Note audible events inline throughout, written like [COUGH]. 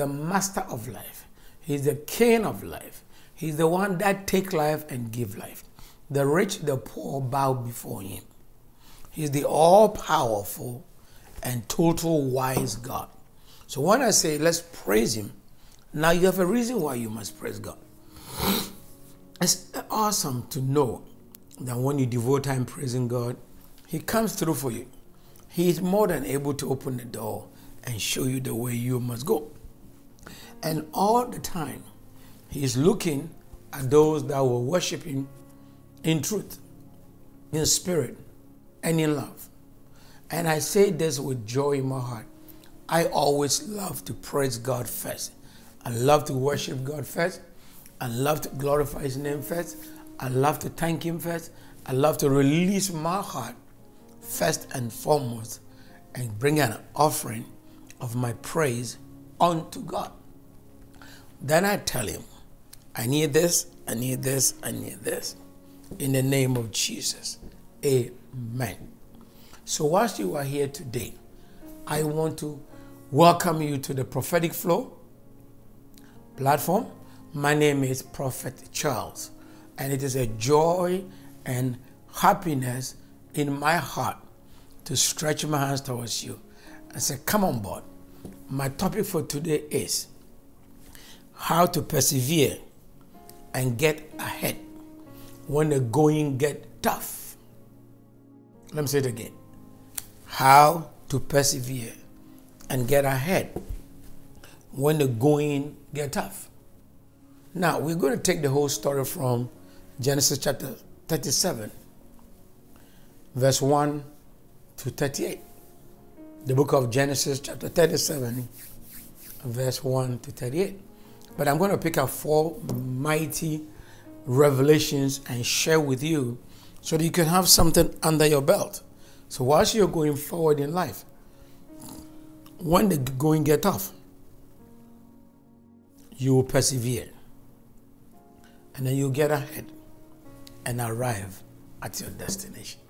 the master of life. He's the king of life. He's the one that take life and give life. The rich, the poor bow before him. He's the all powerful and total wise God. So when I say let's praise him, now you have a reason why you must praise God. [SNIFFS] It's awesome to know that when you devote time praising God, He comes through for you. He is more than able to open the door and show you the way you must go. And all the time, He is looking at those that will worship Him in truth, in spirit, and in love. And I say this with joy in my heart. I always love to praise God first. I love to worship God first. I love to glorify His name first. I love to thank Him first. I love to release my heart first and foremost and bring an offering of my praise unto God. Then I tell Him, I need this, I need this, I need this. In the name of Jesus. Amen. So, whilst you are here today, I want to welcome you to the prophetic flow platform. My name is Prophet Charles, and it is a joy and happiness in my heart to stretch my hands towards you and say, Come on board. My topic for today is how to persevere and get ahead when the going get tough. Let me say it again. How to persevere and get ahead when the going get tough. Now, we're going to take the whole story from Genesis chapter 37, verse 1 to 38. The book of Genesis, chapter 37, verse 1 to 38. But I'm going to pick up four mighty revelations and share with you so that you can have something under your belt. So, whilst you're going forward in life, when the going get tough, you will persevere. And then you get ahead and arrive at your destination.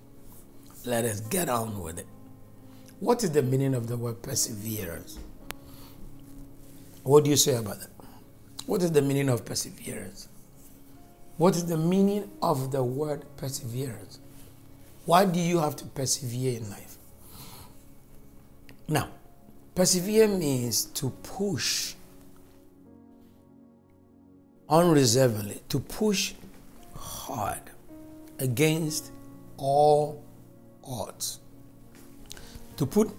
Let us get on with it. What is the meaning of the word perseverance? What do you say about that? What is the meaning of perseverance? What is the meaning of the word perseverance? Why do you have to persevere in life? Now, persevere means to push unreservedly, to push hard against all odds, to put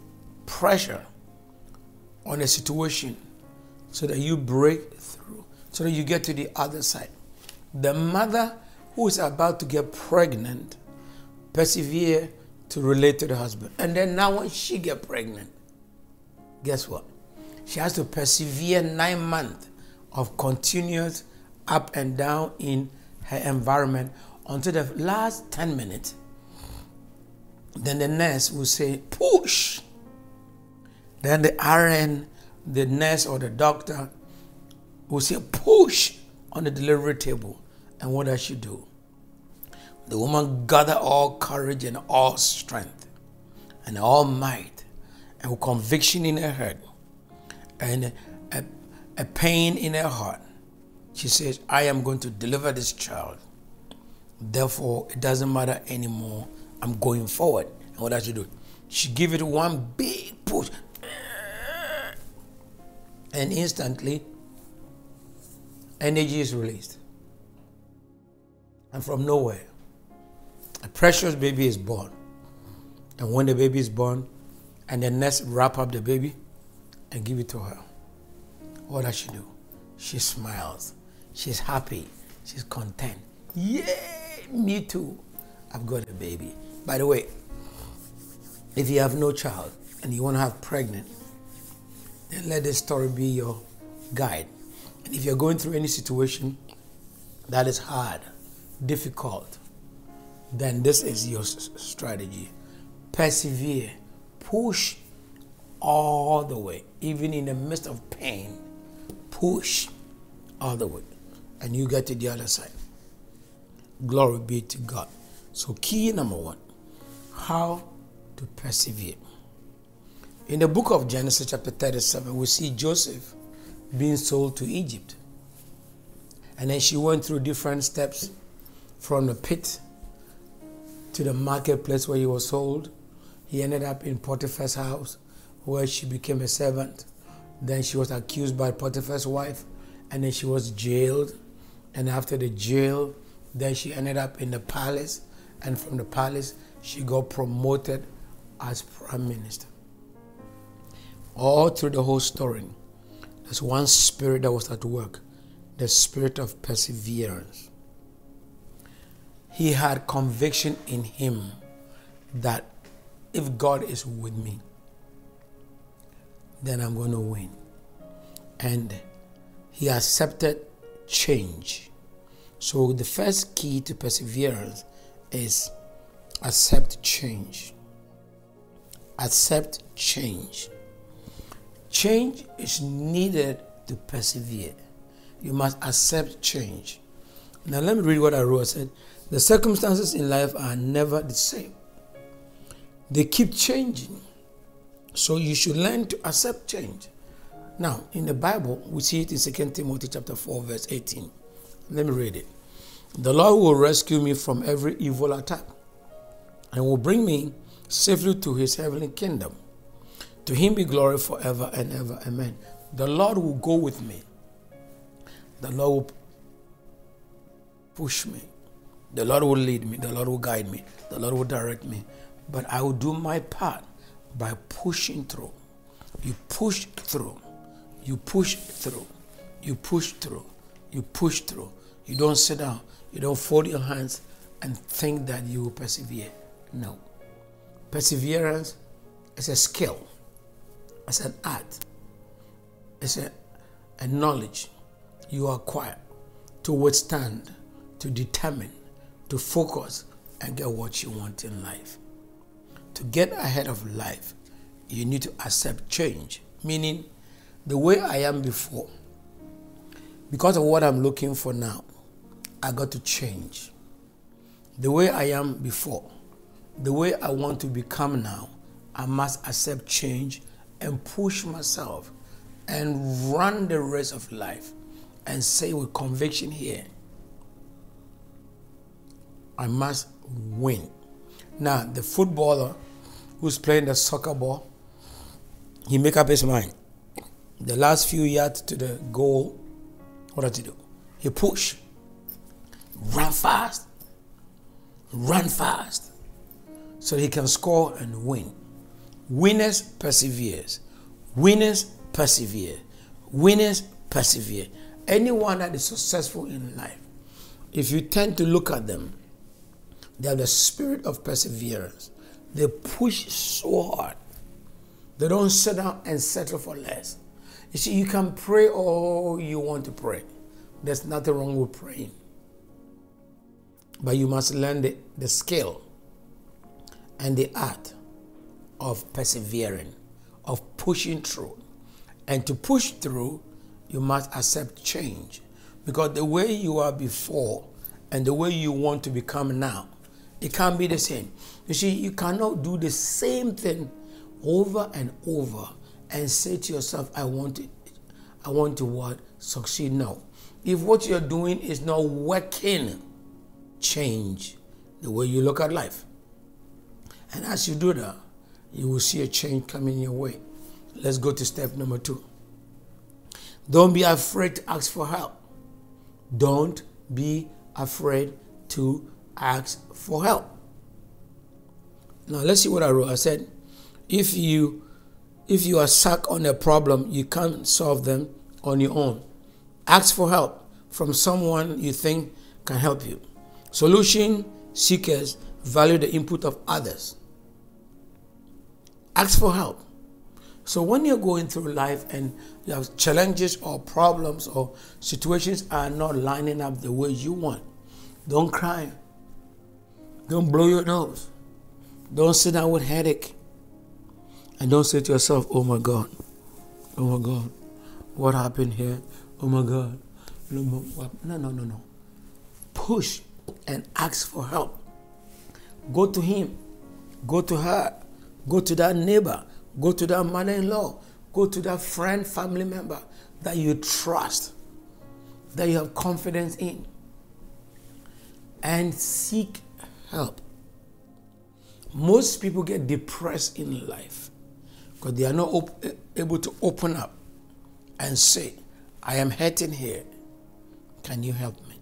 pressure on a situation so that you break so that you get to the other side. The mother who is about to get pregnant persevere to relate to the husband. And then now when she get pregnant, guess what? She has to persevere nine months of continuous up and down in her environment until the last 10 minutes. Then the nurse will say, push. Then the RN, the nurse or the doctor will say, push on the delivery table. And what does she do? The woman gather all courage and all strength and all might and conviction in her head and a, a pain in her heart she says, I am going to deliver this child. Therefore, it doesn't matter anymore. I'm going forward. And what does she do? She give it one big push. And instantly, energy is released. And from nowhere, a precious baby is born. And when the baby is born, and the nurse wrap up the baby and give it to her, what does she do? She smiles She's happy. She's content. Yay! Me too. I've got a baby. By the way, if you have no child and you want to have pregnant, then let this story be your guide. And if you're going through any situation that is hard, difficult, then this is your strategy. Persevere, push all the way, even in the midst of pain, push all the way and you get to the other side. Glory be to God. So, key number one how to persevere. In the book of Genesis, chapter 37, we see Joseph being sold to Egypt. And then she went through different steps from the pit to the marketplace where he was sold. He ended up in Potiphar's house where she became a servant. Then she was accused by Potiphar's wife and then she was jailed. And after the jail, then she ended up in the palace. And from the palace, she got promoted as prime minister. All through the whole story, there's one spirit that was at work the spirit of perseverance. He had conviction in him that if God is with me, then I'm going to win. And he accepted change. So the first key to perseverance is accept change. Accept change. Change is needed to persevere. You must accept change. Now, let me read what I wrote. I said, The circumstances in life are never the same, they keep changing. So, you should learn to accept change. Now, in the Bible, we see it in 2 Timothy chapter 4, verse 18. Let me read it. The Lord will rescue me from every evil attack and will bring me safely to his heavenly kingdom. To him be glory forever and ever. Amen. The Lord will go with me. The Lord will push me. The Lord will lead me. The Lord will guide me. The Lord will direct me. But I will do my part by pushing through. You push through. You push through. You push through. You push through. You don't sit down. You don't fold your hands and think that you will persevere. No. Perseverance is a skill, it's an art, it's a, a knowledge you acquire to withstand, to determine, to focus, and get what you want in life. To get ahead of life, you need to accept change, meaning the way I am before, because of what I'm looking for now, I got to change. The way I am before, the way I want to become now, I must accept change and push myself and run the race of life and say with conviction here, I must win. Now, the footballer who's playing the soccer ball, he make up his mind. The last few yards to the goal, what does he do? He push, run fast, run fast, so he can score and win. Winners perseveres. Winners persevere. Winners persevere. Anyone that is successful in life, if you tend to look at them, they have the spirit of perseverance. They push so hard. They don't sit down and settle for less. You see, you can pray all you want to pray. There's nothing wrong with praying. But you must learn the, the skill and the art of persevering, of pushing through. And to push through, you must accept change. Because the way you are before and the way you want to become now, it can't be the same. You see, you cannot do the same thing over and over and say to yourself, I want to, I want to what? Succeed. No. If what you're doing is not working, change the way you look at life. And as you do that, you will see a change coming your way. Let's go to step number two. Don't be afraid to ask for help. Don't be afraid to ask for help. Now let's see what I wrote. I said, if you if you are stuck on a problem, you can't solve them on your own. Ask for help from someone you think can help you. Solution seekers value the input of others. Ask for help. So when you're going through life and you have challenges or problems or situations are not lining up the way you want, don't cry. Don't blow your nose. Don't sit down with headache. And don't say to yourself, oh my God, oh my God, what happened here? Oh my God. No, no, no, no. Push and ask for help. Go to him. Go to her. Go to that neighbor. Go to that mother in law. Go to that friend, family member that you trust, that you have confidence in, and seek help. Most people get depressed in life because they are not op- eh, able to open up and say, I am hurting here. Can you help me?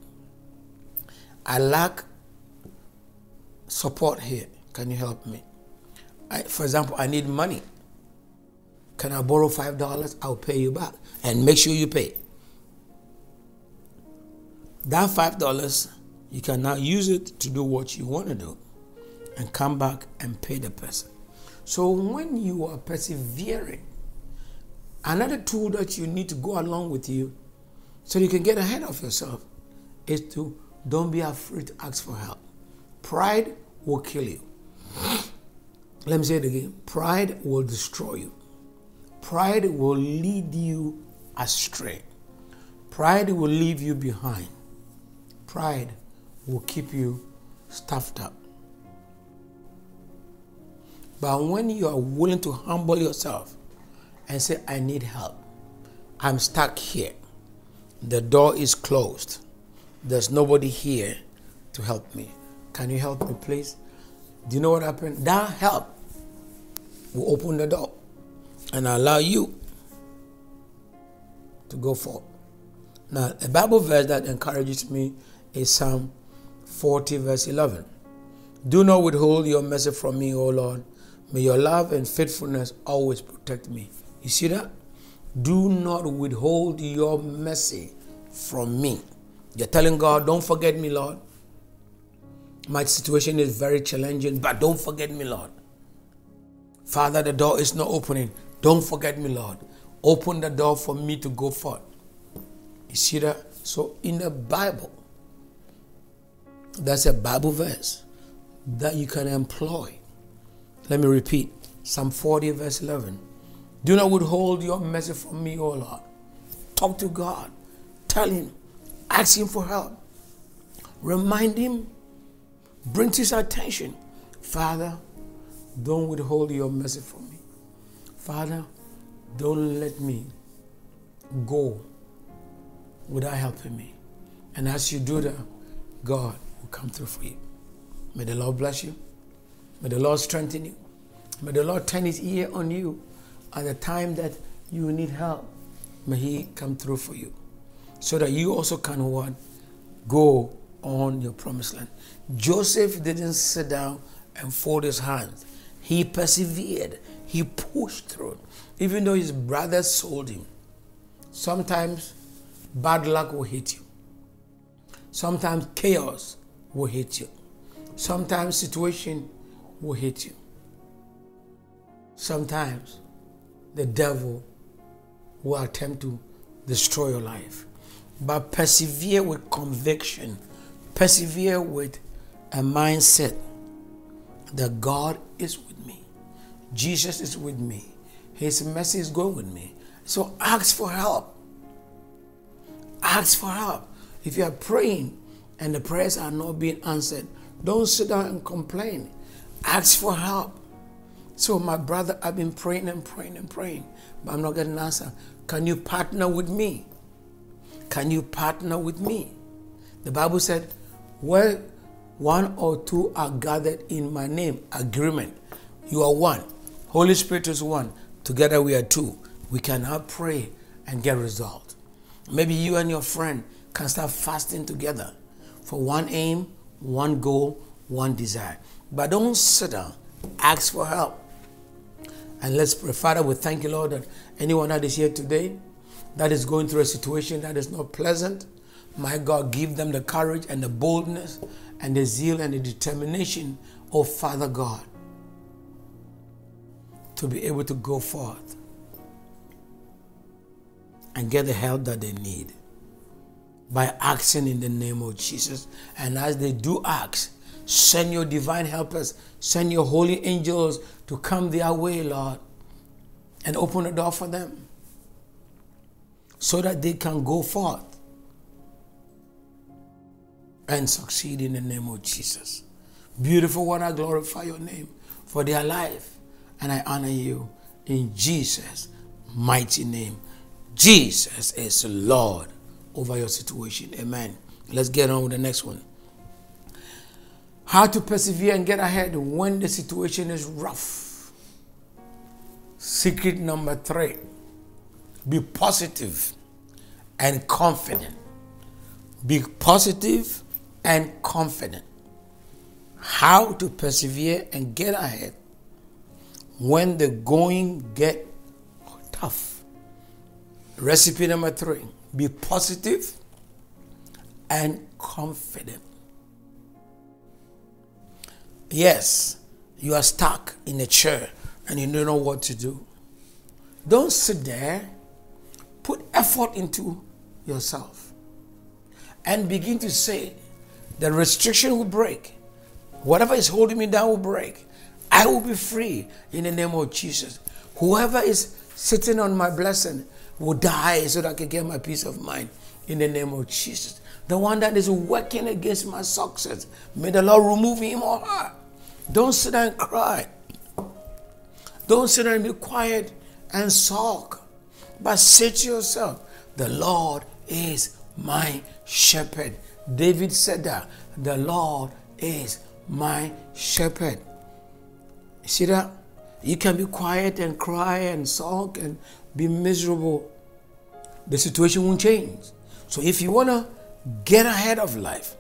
I lack support here. Can you help me? I, for example, I need money. Can I borrow $5? I'll pay you back. And make sure you pay. That $5, you can now use it to do what you want to do and come back and pay the person. So when you are persevering, another tool that you need to go along with you so you can get ahead of yourself is to don't be afraid to ask for help. Pride will kill you. Let me say it again. Pride will destroy you. Pride will lead you astray. Pride will leave you behind. Pride will keep you stuffed up. But when you are willing to humble yourself and say, I need help, I'm stuck here, the door is closed, there's nobody here to help me. Can you help me, please? Do you know what happened? That help will open the door and allow you to go forward. Now, a Bible verse that encourages me is Psalm 40, verse 11. Do not withhold your mercy from me, O Lord. May your love and faithfulness always protect me. You see that? Do not withhold your mercy from me. You're telling God, don't forget me, Lord. My situation is very challenging, but don't forget me, Lord. Father, the door is not opening. Don't forget me, Lord. Open the door for me to go forth. You see that? So in the Bible, that's a Bible verse that you can employ. Let me repeat Psalm 40, verse 11. Do not withhold your mercy from me, O Lord. Talk to God. Tell Him. Ask Him for help. Remind Him. Bring to His attention. Father, don't withhold your mercy from me. Father, don't let me go without helping me. And as you do that, God will come through for you. May the Lord bless you. May the Lord strengthen you. May the Lord turn his ear on you at the time that you need help. May he come through for you. So that you also can what? Go on your promised land. Joseph didn't sit down and fold his hands. He persevered. He pushed through. Even though his brothers sold him. Sometimes bad luck will hit you. Sometimes chaos will hit you. Sometimes situation will hit you. Sometimes the devil will attempt to destroy your life. But persevere with conviction, persevere with a mindset that God is with me, Jesus is with me, His mercy is going with me. So ask for help. Ask for help. If you are praying and the prayers are not being answered, don't sit down and complain. Ask for help. So, my brother, I've been praying and praying and praying, but I'm not getting an answer. Can you partner with me? Can you partner with me? The Bible said, where one or two are gathered in my name, agreement. You are one. Holy Spirit is one. Together we are two. We can now pray and get result. Maybe you and your friend can start fasting together for one aim, one goal, one desire. But don't sit down. Ask for help. And let's pray. Father, we thank you, Lord, that anyone that is here today that is going through a situation that is not pleasant, my God, give them the courage and the boldness and the zeal and the determination of Father God to be able to go forth and get the help that they need by asking in the name of Jesus. And as they do ask, send your divine helpers, send your holy angels to come their way, Lord, and open the door for them so that they can go forth and succeed in the name of Jesus. Beautiful one, I glorify your name for their life and I honor you in Jesus' mighty name. Jesus is Lord over your situation. Amen. Let's get on with the next one. How to persevere and get ahead when the situation is rough. Secret number three be positive and confident. Be positive and confident. How to persevere and get ahead when the going get tough. Recipe number three be positive and confident. Yes, you are stuck in a chair and you don't know what to do. Don't sit there. Put effort into yourself and begin to say, the restriction will break. Whatever is holding me down will break. I will be free in the name of Jesus. Whoever is sitting on my blessing will die so that I can get my peace of mind in the name of Jesus. The one that is working against my success, may the Lord remove him or her. Don't sit and cry. Don't sit and be quiet and sulk. But say to yourself, The Lord is my shepherd. David said that. The Lord is my shepherd. See that? You can be quiet and cry and sulk and be miserable. The situation won't change. So if you want to get ahead of life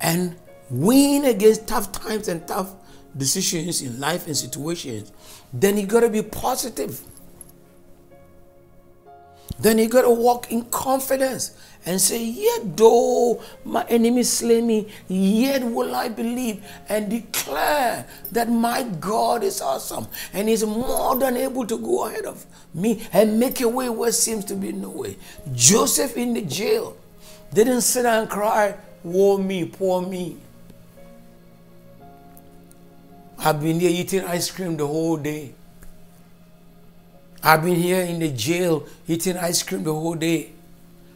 and win against tough times and tough decisions in life and situations, then you got to be positive. Then you got to walk in confidence and say, Yet though my enemies slay me, yet will I believe and declare that my God is awesome and is more than able to go ahead of me and make a way where seems to be no way. Joseph in the jail didn't sit and cry, Woe me, poor me. I've been here eating ice cream the whole day. I've been here in the jail eating ice cream the whole day.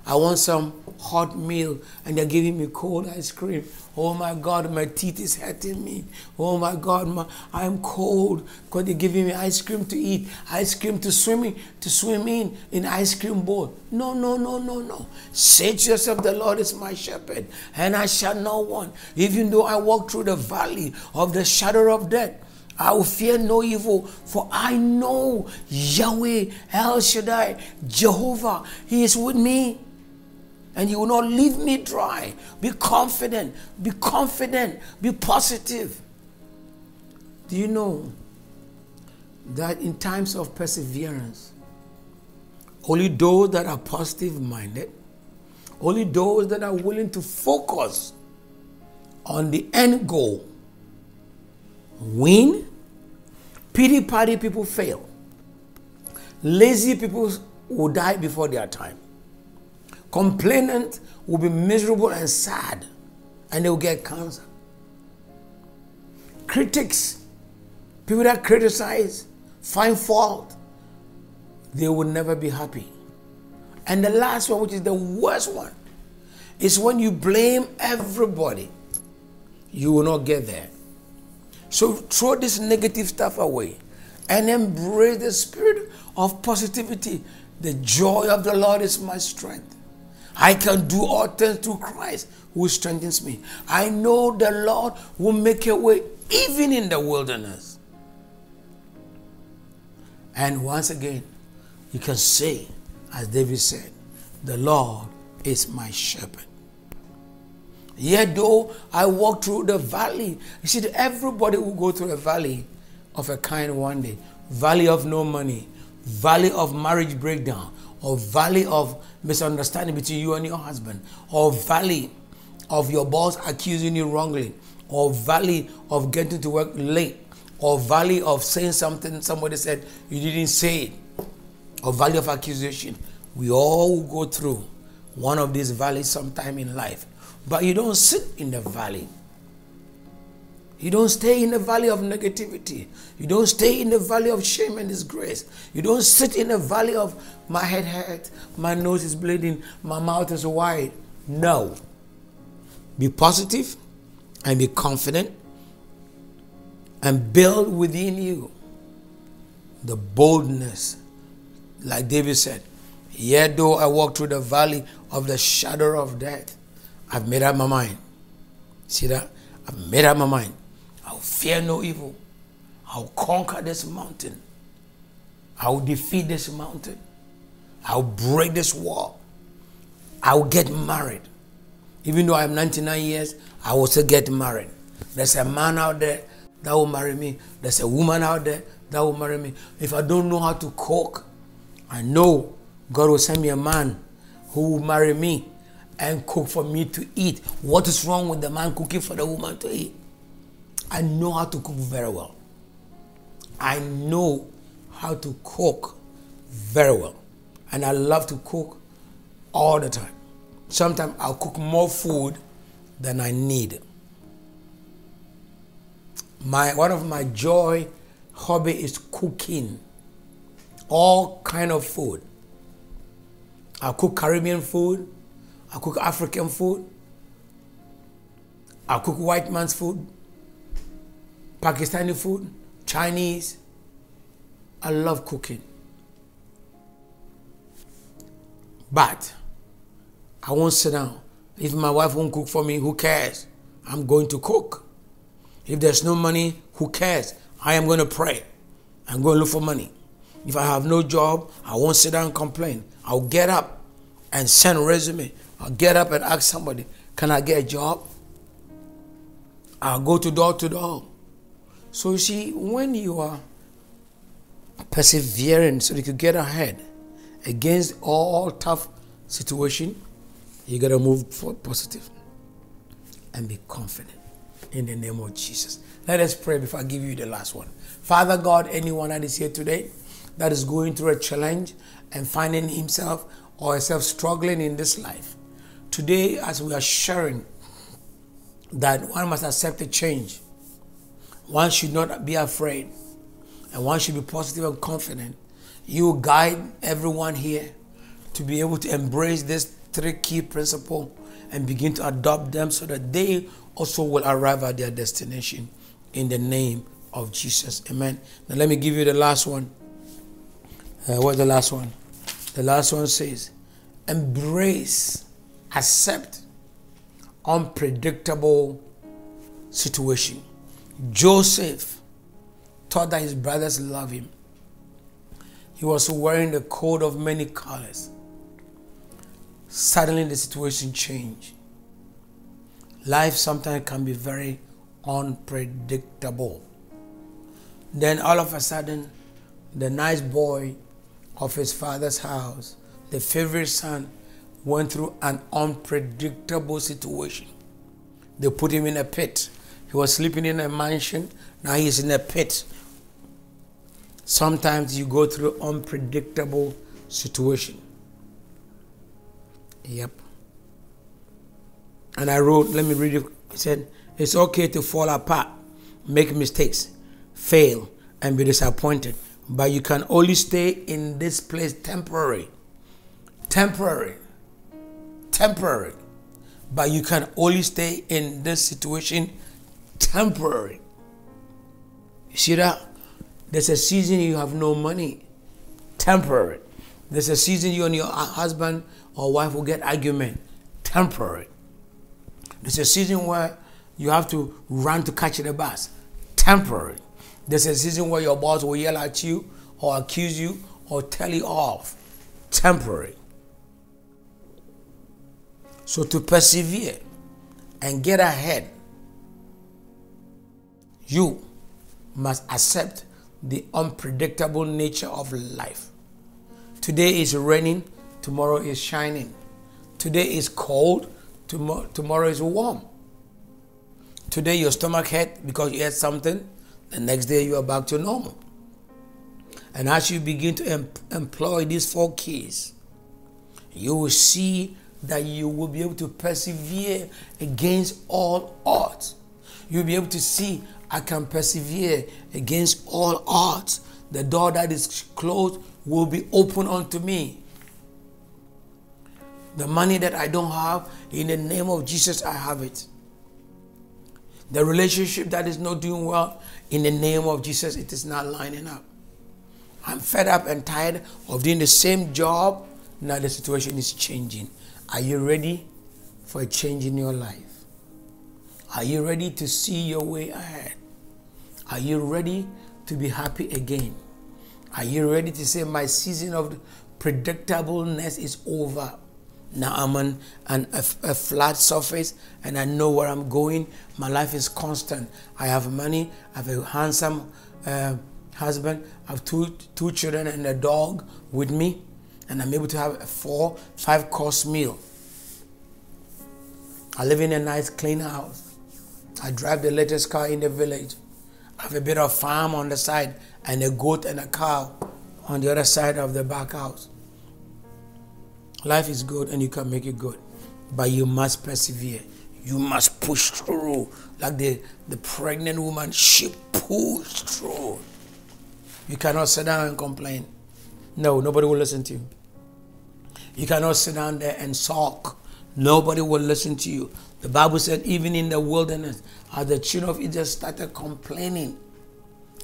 I want some hot meal and they're giving me cold ice cream. Oh my God, my teeth is hurting me. Oh my God, my, I'm cold because they're giving me ice cream to eat, ice cream to swim in, to swim in, in ice cream bowl. No, no, no, no, no. Say to yourself, the Lord is my shepherd and I shall not want. Even though I walk through the valley of the shadow of death, I will fear no evil, for I know Yahweh, El Shaddai, Jehovah, He is with me. And He will not leave me dry. Be confident, be confident, be positive. Do you know that in times of perseverance, only those that are positive minded, only those that are willing to focus on the end goal win Pity party people fail. Lazy people will die before their time. Complainant will be miserable and sad, and they will get cancer. Critics, people that criticize, find fault, they will never be happy. And the last one, which is the worst one, is when you blame everybody, you will not get there. So throw this negative stuff away and embrace the spirit of positivity. The joy of the Lord is my strength. I can do all things through Christ who strengthens me. I know the Lord will make a way even in the wilderness. And once again, you can say, as David said, the Lord is my shepherd. Yet though I walk through the valley, you see, everybody will go through a valley of a kind one day. Valley of no money, valley of marriage breakdown, or valley of misunderstanding between you and your husband, or valley of your boss accusing you wrongly, or valley of getting to work late, or valley of saying something somebody said you didn't say it, or valley of accusation. We all go through one of these valleys sometime in life. But you don't sit in the valley. You don't stay in the valley of negativity. You don't stay in the valley of shame and disgrace. You don't sit in the valley of my head hurts, my nose is bleeding, my mouth is wide. No. Be positive and be confident and build within you the boldness Like David said, Yet though I walk through the valley of the shadow of death, I've made up my mind. See that? I've made up my mind. I'll fear no evil. I'll conquer this mountain. I'll defeat this mountain. I'll break this wall. I'll get married. Even though I'm 99 years, I will still get married. There's a man out there that will marry me. There's a woman out there that will marry me. If I don't know how to cook, I know God will send me a man who will marry me and cook for me to eat. What is wrong with the man cooking for the woman to eat? I know how to cook very well. I know how to cook very well. And I love to cook all the time. Sometimes I'll cook more food than I need. My one of my joy hobby is cooking all kind of food. I cook Caribbean food. I cook African food. I cook white man's food. Pakistani food. Chinese. I love cooking. But I won't sit down. If my wife won't cook for me, who cares? I'm going to cook. If there's no money, who cares? I am going to pray. I'm going to look for money. If I have no job, I won't sit down and complain. I'll get up and send a resume. I'll get up and ask somebody, can I get a job? I'll go to door to door. So you see, when you are persevering so that you can get ahead against all tough situation, you gotta move forward positive and be confident in the name of Jesus. Let us pray before I give you the last one. Father God, anyone that is here today that is going through a challenge and finding himself or herself struggling in this life, today as we are sharing that one must accept a change, one should not be afraid, and one should be positive and confident. You guide everyone here to be able to embrace these three key principles and begin to adopt them so that they also will arrive at their destination in the name of Jesus. Amen. Now let me give you the last one. Uh, what's the last one? The last one says, embrace, accept unpredictable situation. Joseph thought that his brothers love him. He was wearing the coat of many colors. Suddenly the situation changed. Life sometimes can be very unpredictable. Then all of a sudden, the nice boy of his father's house, the favorite son, went through an unpredictable situation. They put him in a pit. He was sleeping in a mansion, now he's in a pit. Sometimes you go through unpredictable situation. Yep. And I wrote, let me read it. He said, It's okay to fall apart, make mistakes, fail, and be disappointed. But you can only stay in this place temporary. Temporary. Temporary. But you can only stay in this situation temporary. You see that? There's a season you have no money. Temporary. There's a season you and your husband or wife will get argument. Temporary. There's a season where you have to run to catch the bus. Temporary. There's a season where your boss will yell at you or accuse you or tell you off. Temporary. So to persevere and get ahead, you must accept the unpredictable nature of life. Today is raining, tomorrow is shining. Today is cold, tomorrow, is warm. Today your stomach hurt because you ate something, the next day you are back to normal. And as you begin to em- employ these four keys, you will see that you will be able to persevere against all odds. You'll be able to see, I can persevere against all odds. The door that is closed will be open unto me. The money that I don't have, in the name of Jesus, I have it. The relationship that is not doing well, in the name of Jesus, it is not lining up. I'm fed up and tired of doing the same job. Now the situation is changing. Are you ready for a change in your life? Are you ready to see your way ahead? Are you ready to be happy again? Are you ready to say, My season of predictableness is over? Now I'm on an, a, a, flat surface and I know where I'm going. My life is constant. I have money. I have a handsome uh, husband. I have two, two children and a dog with me. And I'm able to have a four, five course meal. I live in a nice, clean house. I drive the latest car in the village. I have a bit of farm on the side and a goat and a cow on the other side of the back house. Life is good and you can make it good, but you must persevere. You must push through. Like the, the pregnant woman, she pushed through. You cannot sit down and complain. No, nobody will listen to you. You cannot sit down there and sulk. Nobody will listen to you. The Bible said, even in the wilderness, as the children of Israel started complaining,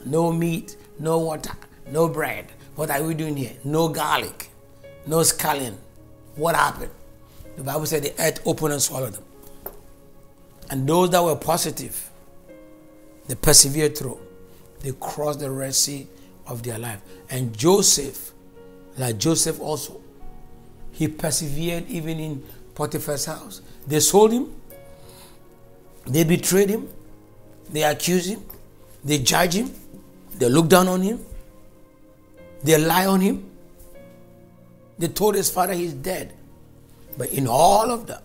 no meat, no water, no bread. What are we doing here? No garlic, no scallion. What happened? The Bible said the earth opened and swallowed them. And those that were positive, they persevered through. They crossed the Red Sea of their life. And Joseph, like Joseph also, he persevered even in Potiphar's house. They sold him, they betrayed him, they accused him, they judge him, they look down on him, they lie on him, they told his father he's dead. But in all of that,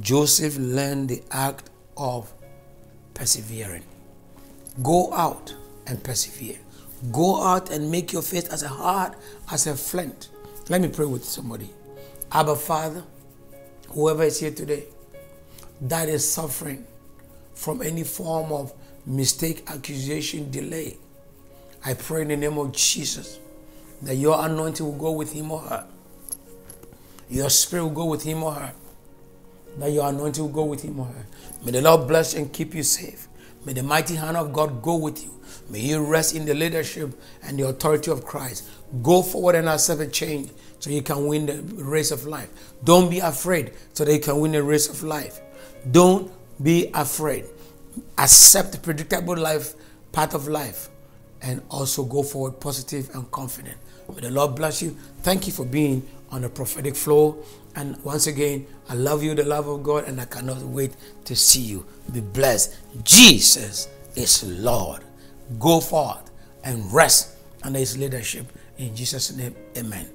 Joseph learned the act of persevering. Go out and persevere. Go out and make your faith as hard as a flint. Let me pray with somebody. Abba Father, whoever is here today that is suffering from any form of mistake, accusation, delay, I pray in the name of Jesus that your anointing will go with him or her. Your spirit will go with him or her. That your anointing will go with him or her. May the Lord bless and keep you safe. May the mighty hand of God go with you. May you rest in the leadership and the authority of Christ. Go forward and accept a change so you can win the race of life. Don't be afraid so that you can win the race of life. Don't be afraid. Accept the predictable life, part of life, and also go forward positive and confident. May the Lord bless you. Thank you for being on the prophetic flow. And once again, I love you, the love of God, and I cannot wait to see you. Be blessed. Jesus is Lord. Go forth and rest under his leadership. In Jesus' name, amen.